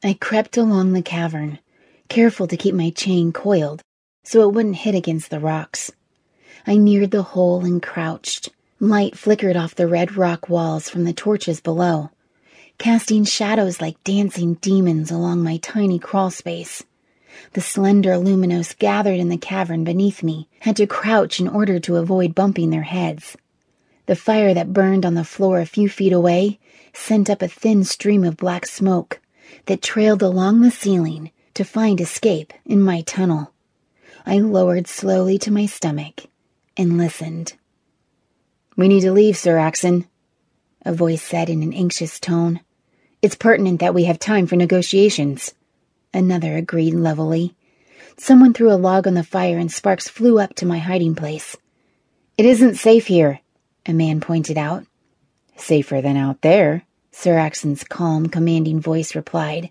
I crept along the cavern, careful to keep my chain coiled so it wouldn't hit against the rocks. I neared the hole and crouched. Light flickered off the red rock walls from the torches below, casting shadows like dancing demons along my tiny crawl space. The slender Luminos gathered in the cavern beneath me had to crouch in order to avoid bumping their heads. The fire that burned on the floor a few feet away sent up a thin stream of black smoke that trailed along the ceiling to find escape in my tunnel. I lowered slowly to my stomach and listened. We need to leave, Sir Axon, a voice said in an anxious tone. It's pertinent that we have time for negotiations. Another agreed levelly. Someone threw a log on the fire and sparks flew up to my hiding place. It isn't safe here, a man pointed out. Safer than out there, Sir Axon's calm, commanding voice replied.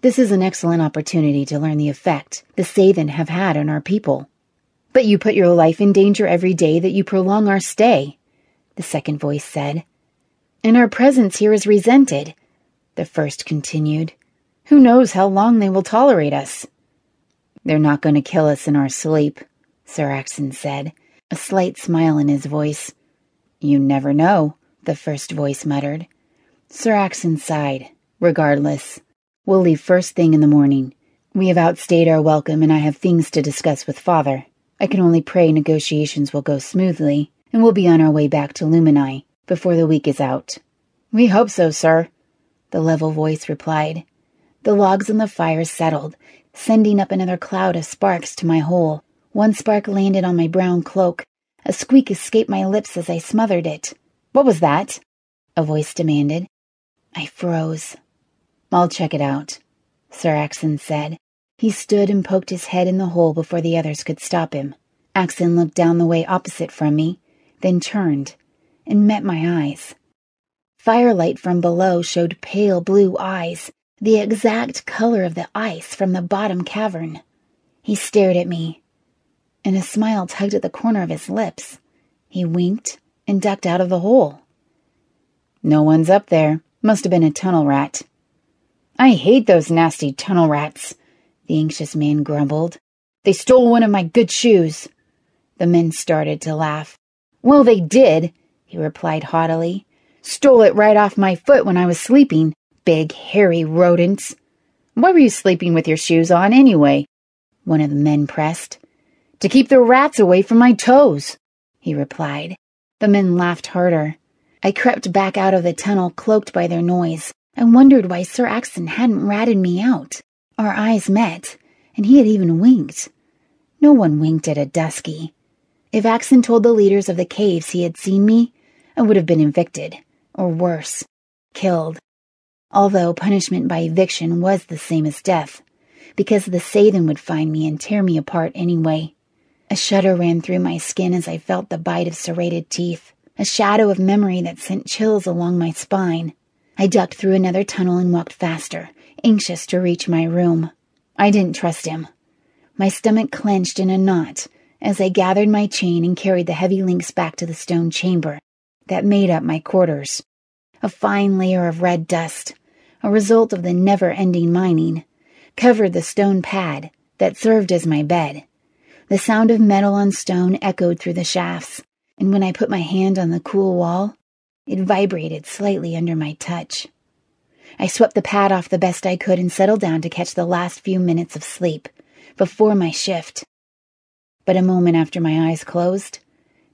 This is an excellent opportunity to learn the effect the Sathen have had on our people. But you put your life in danger every day that you prolong our stay, the second voice said. And our presence here is resented, the first continued. Who knows how long they will tolerate us? They're not going to kill us in our sleep, Sir Axon said, a slight smile in his voice. You never know, the first voice muttered. Sir Axon sighed. Regardless, we'll leave first thing in the morning. We have outstayed our welcome, and I have things to discuss with Father. I can only pray negotiations will go smoothly, and we'll be on our way back to Lumini before the week is out. We hope so, sir, the level voice replied. The logs on the fire settled, sending up another cloud of sparks to my hole. One spark landed on my brown cloak. A squeak escaped my lips as I smothered it. What was that? A voice demanded. I froze. I'll check it out, Sir Axon said. He stood and poked his head in the hole before the others could stop him. Axon looked down the way opposite from me, then turned and met my eyes. Firelight from below showed pale blue eyes, the exact color of the ice from the bottom cavern. He stared at me, and a smile tugged at the corner of his lips. He winked and ducked out of the hole. No one's up there, must have been a tunnel rat. I hate those nasty tunnel rats, the anxious man grumbled. They stole one of my good shoes. The men started to laugh. Well, they did, he replied haughtily. Stole it right off my foot when I was sleeping. Big, hairy rodents. Why were you sleeping with your shoes on anyway? One of the men pressed. To keep the rats away from my toes, he replied. The men laughed harder. I crept back out of the tunnel, cloaked by their noise. I wondered why Sir Axon hadn't ratted me out. Our eyes met, and he had even winked. No one winked at a Duskie. If Axon told the leaders of the caves he had seen me, I would have been evicted, or worse, killed. Although punishment by eviction was the same as death, because the Sathen would find me and tear me apart anyway. A shudder ran through my skin as I felt the bite of serrated teeth a shadow of memory that sent chills along my spine. I ducked through another tunnel and walked faster, anxious to reach my room. I didn't trust him. My stomach clenched in a knot as I gathered my chain and carried the heavy links back to the stone chamber that made up my quarters. A fine layer of red dust, a result of the never ending mining, covered the stone pad that served as my bed. The sound of metal on stone echoed through the shafts, and when I put my hand on the cool wall, it vibrated slightly under my touch. I swept the pad off the best I could and settled down to catch the last few minutes of sleep before my shift. But a moment after my eyes closed,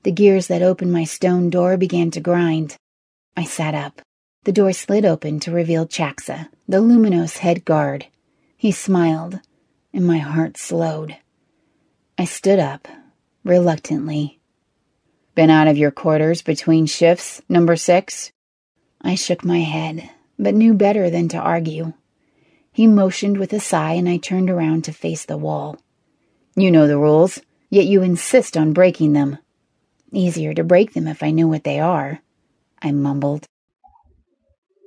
the gears that opened my stone door began to grind. I sat up. The door slid open to reveal Chaxa, the Luminous head guard. He smiled, and my heart slowed. I stood up, reluctantly. Been out of your quarters between shifts, number six? I shook my head, but knew better than to argue. He motioned with a sigh, and I turned around to face the wall. You know the rules, yet you insist on breaking them. Easier to break them if I knew what they are, I mumbled.